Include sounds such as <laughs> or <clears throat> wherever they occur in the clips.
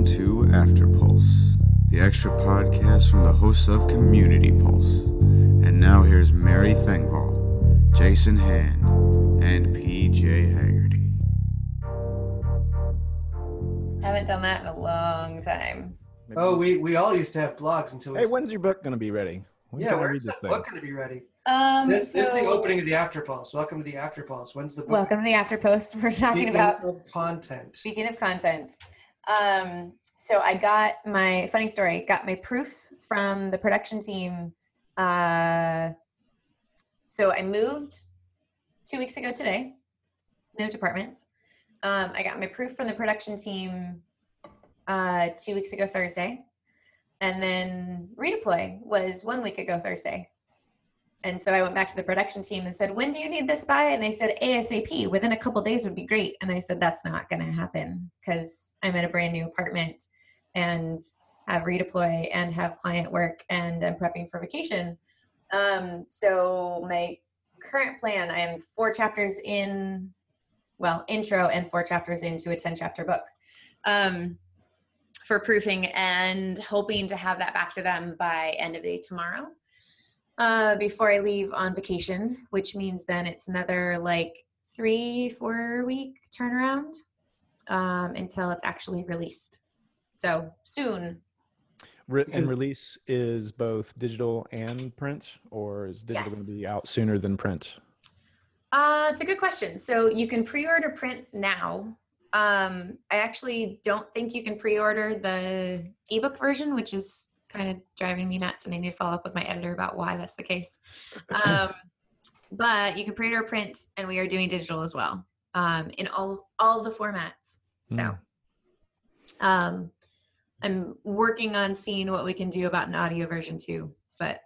Welcome to After Pulse, the extra podcast from the hosts of Community Pulse. And now here's Mary Thengvall, Jason Hand, and PJ Hagerty. Haven't done that in a long time. Oh, we we all used to have blogs until we. Hey, when's your book going to be ready? When yeah, can I read where's this that thing? book going to be ready? Um, This, this is the opening of the After Pulse. Welcome to the After Pulse. When's the book? Welcome to the After Post. We're talking Speaking about of content. speaking of content. Um, so I got my funny story. Got my proof from the production team. Uh, so I moved two weeks ago today. Moved apartments. Um, I got my proof from the production team uh, two weeks ago Thursday, and then redeploy was one week ago Thursday. And so I went back to the production team and said, "When do you need this by?" And they said, "ASAP. Within a couple days would be great." And I said, "That's not going to happen because I'm in a brand new apartment and have redeploy and have client work and I'm prepping for vacation." Um, so my current plan, I am four chapters in, well, intro and four chapters into a ten chapter book. Um, for proofing and hoping to have that back to them by end of day tomorrow uh, before I leave on vacation, which means then it's another like three, four week turnaround um, until it's actually released. So soon. Re- and release is both digital and print, or is digital going to be out sooner than print? Uh, it's a good question. So you can pre-order print now. Um, I actually don't think you can pre-order the ebook version, which is kind of driving me nuts, and I need to follow up with my editor about why that's the case. <laughs> Um, but you can pre-order print, and we are doing digital as well um, in all all the formats. So, Mm. um, I'm working on seeing what we can do about an audio version too. But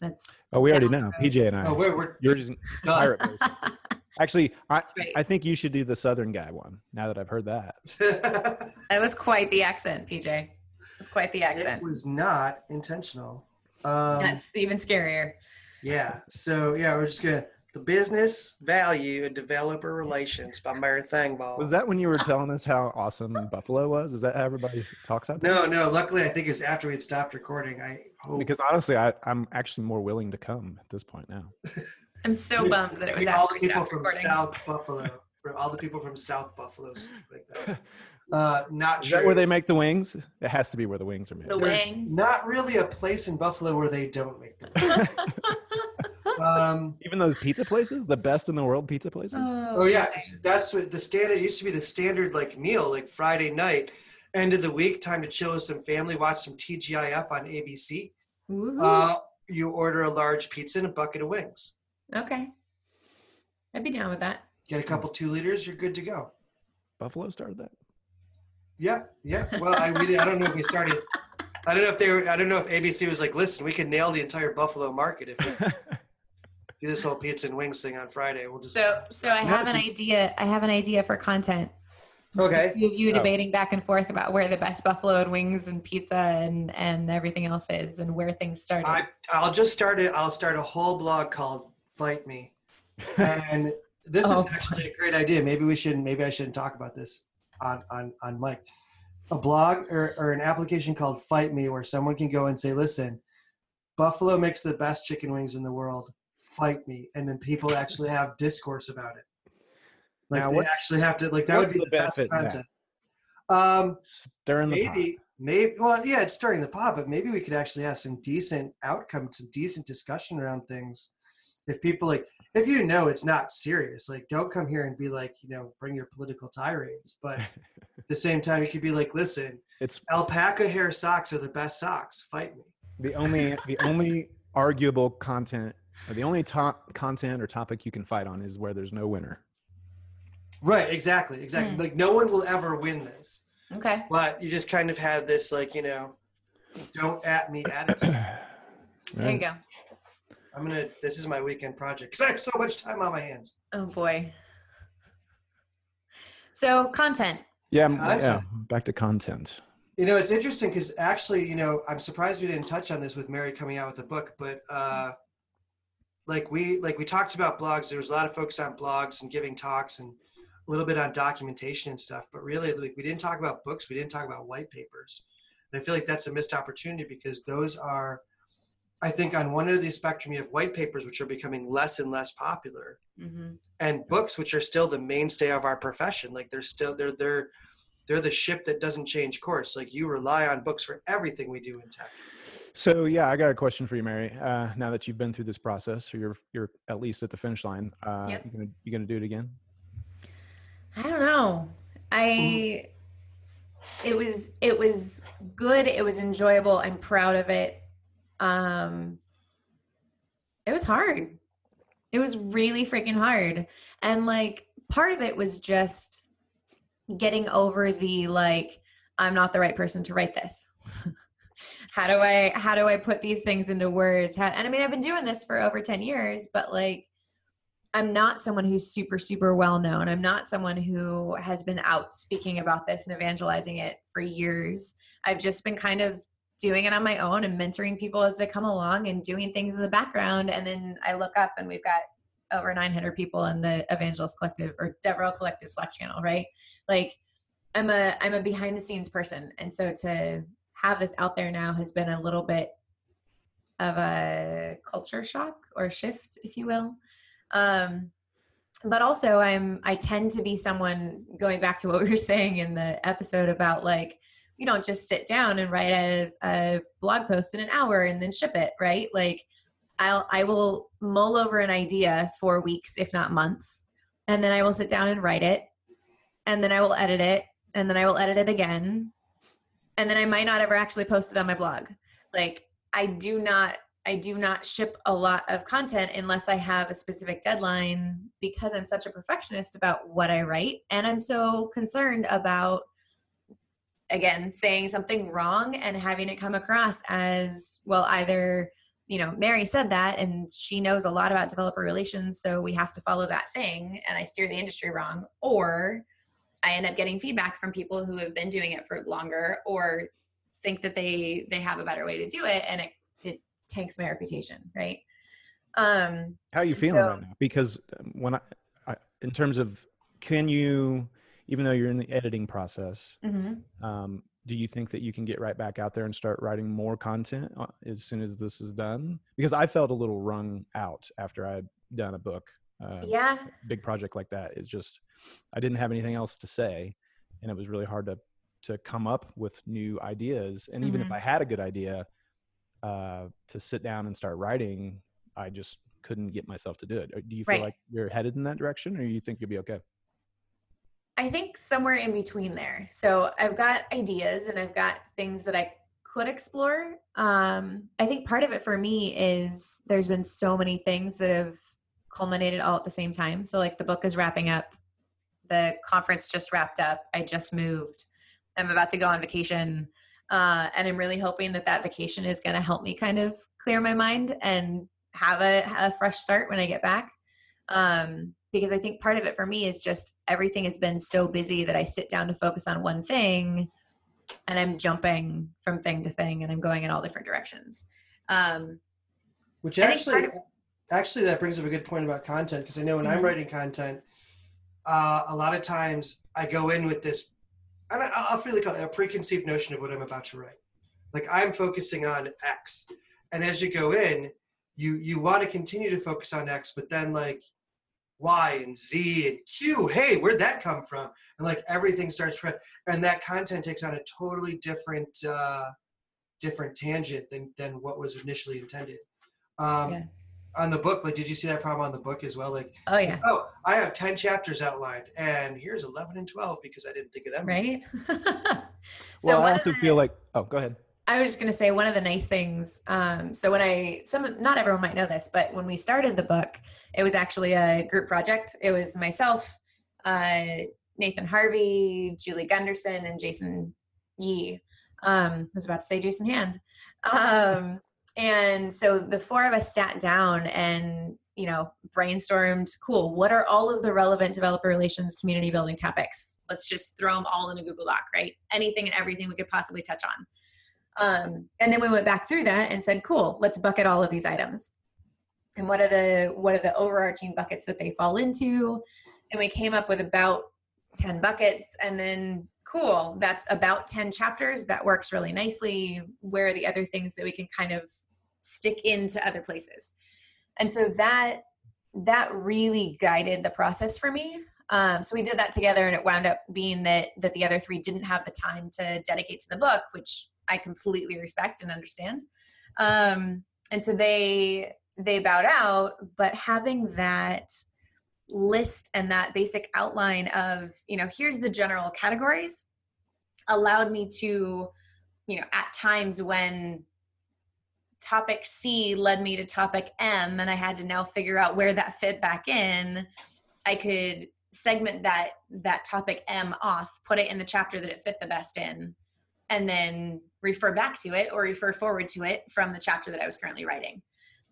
that's Oh, we already know. PJ and I. Oh, we're, we're You're just <laughs> done. pirate. <laughs> Actually, I, right. I think you should do the Southern guy one. Now that I've heard that, That was quite the accent, PJ. It was quite the accent. it was not intentional. Um, That's even scarier. yeah. So yeah, we're just gonna the business value and developer relations by Mary Thengvall. was that when you were telling us how awesome Buffalo was? Is that how everybody talks out there? No, no. Luckily, I think it was after we had stopped recording. I hope Because honestly, I, I'm actually more willing to come at this point now. <laughs> I'm so We- bummed that it was Maybe all the people stopped from recording. South Buffalo, for all the people from South Buffalo, like that. <laughs> Uh, not Is sure. that where they make the wings? It has to be where the wings are made. The There's wings. not really a place in Buffalo where they don't make them. <laughs> Um, Even those pizza places, the best in the world pizza places. oh yeah, that's what the standard used to be. The standard like meal, like Friday night, end of the week, time to chill with some family, watch some TGIF on ABC. Woohoo. Uh, you order a large pizza and a bucket of wings. okay. I'd be down with that. Get a couple two liters, you're good to go. Buffalo started that. Yeah, yeah. Well, I we, I don't know if we started. I don't know if they were. I don't know if ABC was like, listen, we can nail the entire Buffalo market if we <laughs> do this whole pizza and wings thing on Friday. We'll just So so I have an idea. I have an idea for content. okay. You, you Oh. debating back and forth about where the best buffalo and wings and pizza and and everything else is and where things started. I I'll just start it. I'll start a whole blog called "Fight Me," <laughs> and this Oh, is actually a great idea. Maybe we shouldn't. Maybe I shouldn't talk about this on on on mic. A blog or, or an application called Fight Me, where someone can go and say, "Listen, Buffalo makes the best chicken wings in the world. Fight me," and then people actually have discourse about it. Like Now, they actually have to. Like that would be the the, best benefit in that? content. Um, Stirring the pot. maybe maybe well yeah it's stirring the pot but maybe we could actually have some decent outcome some decent discussion around things if people like if you know it's not serious like don't come here and be like you know bring your political tirades but at <laughs> the same time you could be like listen It's alpaca hair socks are the best socks fight me the only the only arguable content or the only top content or topic you can fight on is where there's no winner. right exactly exactly Hmm. like no one will ever win this okay. but you just kind of had this like you know don't at me attitude There you go. I'm gonna this is my weekend project because i have so much time on my hands Oh boy. So content. Yeah, Content. yeah. Back to content. You know, it's interesting because actually, you know, I'm surprised we didn't touch on this with Mary coming out with a book, but uh, like we like we talked about blogs. There was a lot of folks on blogs and giving talks, and a little bit on documentation and stuff, but really, like we didn't talk about books, we didn't talk about white papers, and I feel like that's a missed opportunity because those are, I think, on one end of the spectrum, you have white papers which are becoming less and less popular, Mhm. and books which are still the mainstay of our profession. Like they're still they're they're they're the ship that doesn't change course. Like you rely on books for everything we do in tech. So yeah, I got a question for you, Mary. Uh, now that you've been through this process, or you're you're at least at the finish line, uh, Yep. you gonna you gonna do it again? I don't know. I it was it was good. It was enjoyable. I'm proud of it. Um it was hard. It was really freaking hard. And like part of it was just getting over the like I'm not the right person to write this. <laughs> how do I how do I put these things into words? How, and I mean I've been doing this for over 10 years, but like I'm not someone who's super, super well known. I'm not someone who has been out speaking about this and evangelizing it for years. I've just been kind of doing it on my own and mentoring people as they come along and doing things in the background. And then I look up and we've got over 900 people in the Evangelist Collective or Devrel Collective Slack channel, right? Like I'm a I'm a behind the scenes person, and so to have this out there now has been a little bit of a culture shock or shift, if you will um but also i'm i tend to be someone going back to what we were <laughs> saying in the episode about like you don't just sit down and write a, a blog post in an hour and then ship it right like i'll i will mull over an idea for weeks if not months and then i will sit down and write it and then i will edit it and then i will edit it again and then i might not ever actually post it on my blog like i do not I do not ship a lot of content unless I have a specific deadline because I'm such a perfectionist about what I write. And I'm so concerned about, again, saying something wrong and having it come across as, well, either, you know, Mary said that and she knows a lot about developer relations, so we have to follow that thing and I steer the industry wrong. Or I end up getting feedback from people who have been doing it for longer or think that they they have a better way to do it and it it tanks my reputation, right? Um, How are you feeling So- right now? Because when I, I, in terms of, can you, even though you're in the editing process, um, do you think that you can get right back out there and start writing more content uh, as soon as this is done? Because I felt a little wrung out after I'd done a book, uh, yeah, big project like that. It's just I didn't have anything else to say, and it was really hard to to come up with new ideas. And even if Mhm. I had a good idea, uh, to sit down and start writing, I just couldn't get myself to do it. Uh, Do you feel Right. like you're headed in that direction, or you think you'll be okay? I think somewhere in between there. So I've got ideas and I've got things that I could explore. Um, I think part of it for me is there's been so many things that have culminated all at the same time. So like the book is wrapping up, the conference just wrapped up. I just moved. I'm about to go on vacation. Uh, and I'm really hoping that that vacation is going to help me kind of clear my mind and have a, a fresh start when I get back. Um, because I think part of it for me is just everything has been so busy that I sit down to focus on one thing and I'm jumping from thing to thing and I'm going in all different directions. Um, Which actually, of- actually, that brings up a good point about content because I know when I'm Mhm. writing content, uh, a lot of times I go in with this, and I, I'll really call it a preconceived notion of what I'm about to write. Like I'm focusing on X, and as you go in, you you want to continue to focus on X, but then like Y and Z and Q, hey, where'd that come from? And like everything starts, from, and that content takes on a totally different. Uh, different tangent than than what was initially intended. Um, Yeah. On the book, like, did you see that problem on the book as well? Like, oh yeah, oh, I have ten chapters outlined, and here's eleven and twelve because I didn't think of them. right. <laughs> so well, one I also the- feel like. Oh, go ahead. I was just going to say one of the nice things. Um, so when I, some, not everyone might know this, but when we started the book, it was actually a group project. It was myself, uh, Nathan Harvey, Julie Gunderson, and Jason Yee. Um, I was about to say Jason Hand. Um, and so the four of us sat down and, you know, brainstormed, cool, what are all of the relevant developer relations community building topics? Let's just throw them all in a Google Doc, right? Anything and everything we could possibly touch on. Um, and then we went back through that and said, cool, let's bucket all of these items. And what are the what are the overarching buckets that they fall into? And we came up with about 10 buckets. And then cool that's about 10 chapters. That works really nicely. Where are the other things that we can kind of stick into other places? And so that that really guided the process for me. Um, so we did that together and it wound up being that that the other three didn't have the time to dedicate to the book which i completely respect and understand. Um, and so they they bowed out but having that list and that basic outline of you know here's the general categories allowed me to you know at times when topic c led me to topic m and i had to now figure out where that fit back in i could segment that that topic m off put it in the chapter that it fit the best in and then refer back to it or refer forward to it from the chapter that i was currently writing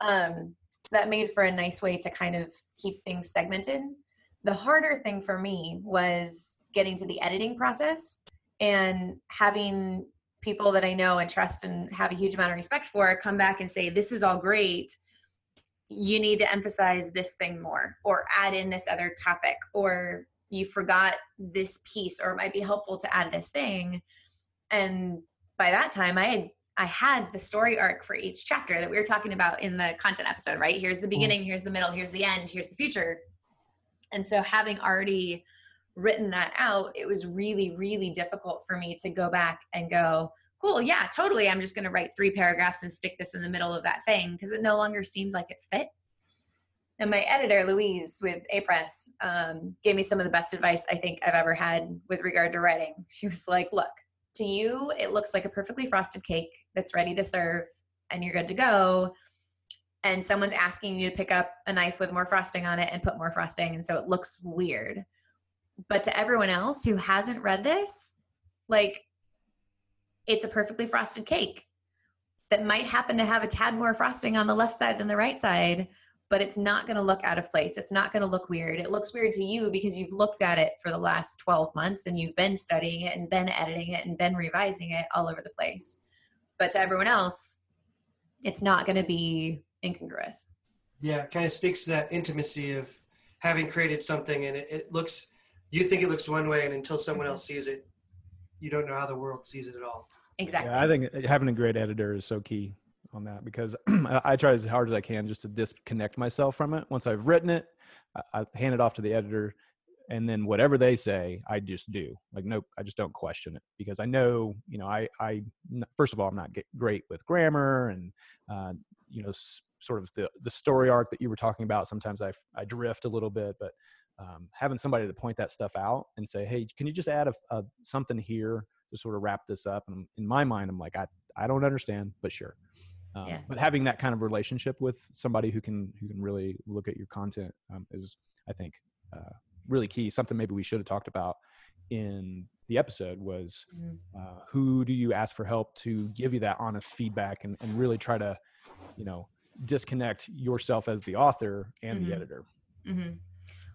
um, so that made for a nice way to kind of keep things segmented. The harder thing for me was getting to the editing process and having people that I know and trust and have a huge amount of respect for come back and say, This is all great. You need to emphasize this thing more, or add in this other topic, or you forgot this piece, or it might be helpful to add this thing. And by that time, I had I had the story arc for each chapter that we were talking about in the content episode, right? Here's the mm. beginning, here's the middle, here's the end, here's the future. And so having already written that out, it was really, really difficult for me to go back and go, cool, yeah, totally. I'm just going to write three paragraphs and stick this in the middle of that thing because it no longer seemed like it fit. And my editor, Louise, with Apress, um, gave me some of the best advice I think I've ever had with regard to writing. She was like, look, to you, it looks like a perfectly frosted cake that's ready to serve and you're good to go. And someone's asking you to pick up a knife with more frosting on it and put more frosting. And so it looks weird. But to everyone else who hasn't read this, like it's a perfectly frosted cake that might happen to have a tad more frosting on the left side than the right side, but it's not going to look out of place. It's not going to look weird. It looks weird to you because you've looked at it for the last 12 months and you've been studying it and been editing it and been revising it all over the place. But to everyone else, it's not going to be incongruous. Yeah, it kind of speaks to that intimacy of having created something and it, it looks, you think it looks one way, and until someone mm-hmm. else sees it, you don't know how the world sees it at all. Exactly. Yeah, I think having a great editor is so key on that because <clears throat> I try as hard as I can just to disconnect myself from it. Once I've written it, I, hand it off to the editor, and then whatever they say, I just do. Like, nope, I just don't question it because I know, you know, I, I first of all, I'm not great with grammar and, uh, you know, s- sort of the the story arc that you were talking about. Sometimes I I drift a little bit, but um, having somebody to point that stuff out and say, hey, can you just add a, a something here to sort of wrap this up? And in my mind, I'm like, I I don't understand, but sure. Um, yeah. But having that kind of relationship with somebody who can who can really look at your content um, is, I think, uh, really key. Something maybe we should have talked about in the episode was mm-hmm. uh, who do you ask for help to give you that honest feedback and, and really try to, you know, disconnect yourself as the author and mm-hmm. the editor. Mm-hmm.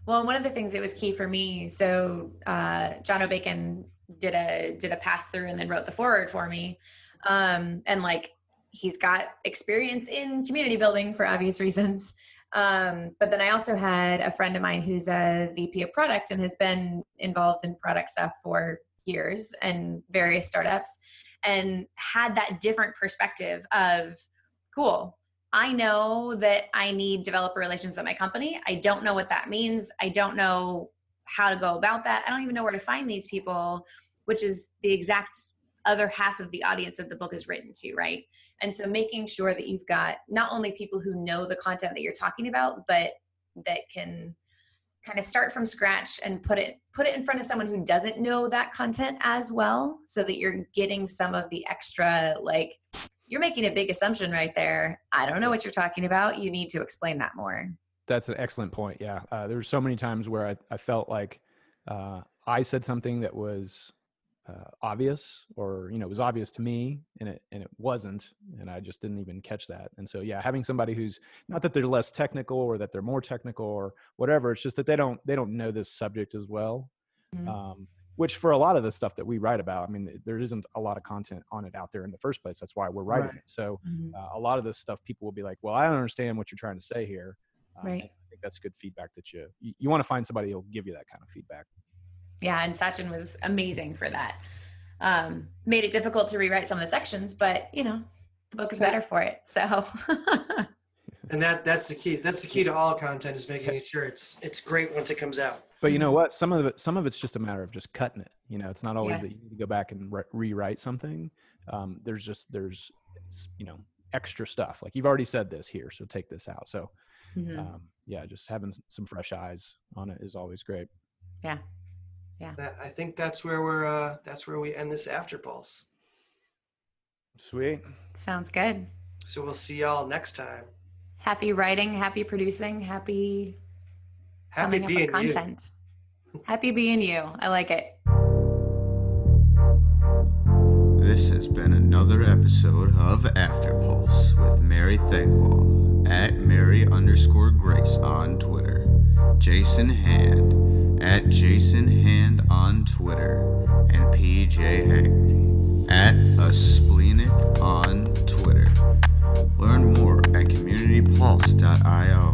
Well, one of the things that was key for me, so uh, Jono Bacon did a did a pass through and then wrote the forward for me, um, and like he's got experience in community building for obvious <laughs> reasons. Um, but then I also had a friend of mine who's a VP of product and has been involved in product stuff for years and various startups and had that different perspective of cool i know that i need developer relations at my company i don't know what that means i don't know how to go about that i don't even know where to find these people which is the exact other half of the audience that the book is written to, right? And so making sure that you've got not only people who know the content that you're talking about, but that can kind of start from scratch and put it put it in front of someone who doesn't know that content as well so that you're getting some of the extra like you're making a big assumption right there. I don't know what you're talking about. You need to explain that more. That's an excellent point yeah. Uh, there were so many times where i, I felt like uh, i said something that was uh, obvious or you know it was obvious to me and it and it wasn't and i just didn't even catch that and so yeah having somebody who's not that they're less technical or that they're more technical or whatever it's just that they don't they don't know this subject as well mm-hmm. um, which for a lot of the stuff that we write about i mean there isn't a lot of content on it out there in the first place that's why we're writing right. it so mm-hmm. uh, a lot of this stuff people will be like well i don't understand what you're trying to say here uh, right. i think that's good feedback that you you, you want to find somebody who'll give you that kind of feedback yeah, and Sachin was amazing for that. Um, made it difficult to rewrite some of the sections, but you know, the book is better for it. So <laughs> and that that's the key. That's the key to all content is making sure it's it's great once it comes out. But you know what? Some of it, some of it's just a matter of just cutting it. You know, it's not always Yeah. that you need to go back and re- rewrite something. Um, there's just there's you know extra stuff. Like you've already said this here, so take this out. So Mhm. um, yeah, just having some fresh eyes on it is always great. yeah. That, I think that's where we're uh that's where we end this after pulse. Sweet. Sounds good. So we'll see y'all next time. Happy writing, happy producing, happy Happy coming being up with you. content. <laughs> Happy being you. I like it. This has been another episode of After Pulse with Mary Thengvall at Mary underscore Grace on Twitter, Jason Hand at Jason Hand on Twitter and PJ Hagerty at a on Twitter. Learn more at communitypulse.io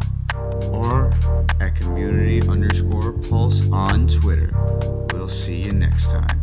or at community underscore pulse on Twitter. We'll see you next time.